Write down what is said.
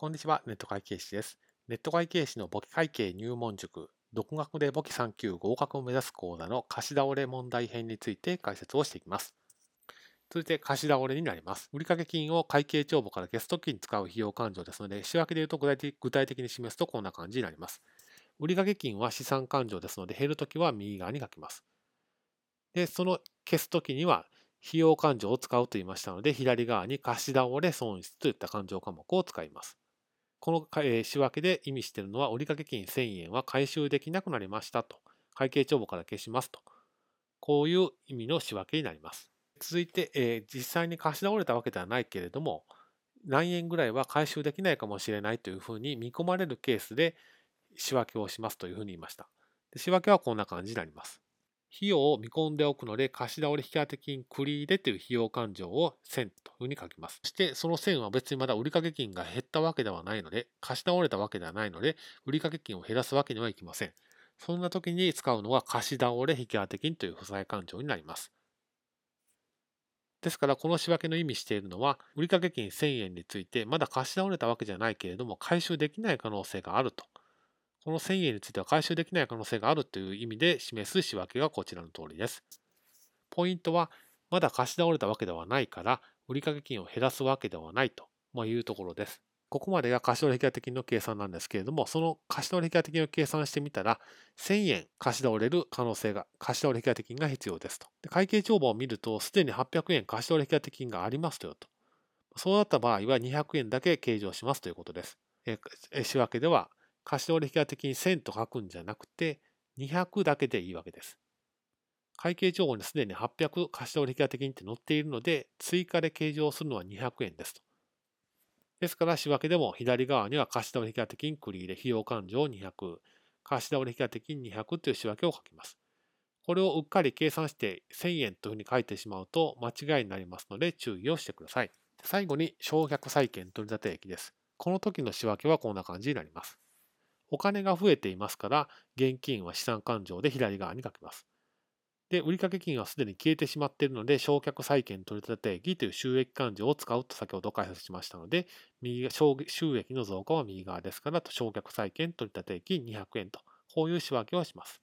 こんにちは、ネット会計士です。ネット会計士の簿記会計入門塾、独学で簿記3級合格を目指す講座の貸し倒れ問題編について解説をしていきます。続いて貸し倒れになります。売掛金を会計帳簿から消すときに使う費用勘定ですので、仕分けで言うと具体的に示すとこんな感じになります。売掛金は資産勘定ですので、減るときは右側に書きます。で、その消すときには、費用勘定を使うと言いましたので、左側に貸し倒れ損失といった勘定科目を使います。この、仕分けで意味しているのは、売掛金1000円は回収できなくなりましたと。会計帳簿から消しますと。こういう意味の仕分けになります。続いて、えー、実際に貸し倒れたわけではないけれども、何円ぐらいは回収できないかもしれないというふうに見込まれるケースで仕分けをしますというふうに言いました。仕分けはこんな感じになります。費用を見込んでおくので、貸し倒れ引当金繰り入れという費用勘定を1000というふうに書きます。そして、その1000は別にまだ売掛金が減ったわけではないので、貸し倒れたわけではないので、売掛金を減らすわけにはいきません。そんな時に使うのは貸し倒れ引当金という負債勘定になります。ですから、この仕分けの意味しているのは、売掛金1000円について、まだ貸し倒れたわけじゃないけれども、回収できない可能性があると。この1000円については回収できない可能性があるという意味で示す仕分けがこちらの通りです。ポイントは、まだ貸し倒れたわけではないから、売掛金を減らすわけではないというところです。ここまでが貸し取引当金の計算なんですけれども、その貸し取引当金を計算してみたら、1000円貸し倒れる可能性が、貸し取引当金が必要ですと。で会計帳簿を見ると、すでに800円貸し取引当金がありますよと。そうなった場合は200円だけ計上しますということです。え仕分けでは貸し取引当金1000と書くんじゃなくて、200だけでいいわけです。会計帳簿にすでに800貸し取引当金って載っているので、追加で計上するのは200円ですと。ですから、仕分けでも左側には貸し取引当金繰り入れ費用勘定200、貸し取引当金200という仕分けを書きます。これをうっかり計算して1000円というふうに書いてしまうと間違いになりますので注意をしてください。最後に焼却債券取立益です。この時の仕分けはこんな感じになります。お金が増えていますから、現金は資産勘定で左側に書きます。で、売掛金はすでに消えてしまっているので、焼却債権取り立て益という収益勘定を使うと先ほど解説しましたので、右収益の増加は右側ですから、焼却債権取り立て益200円と、こういう仕分けをします。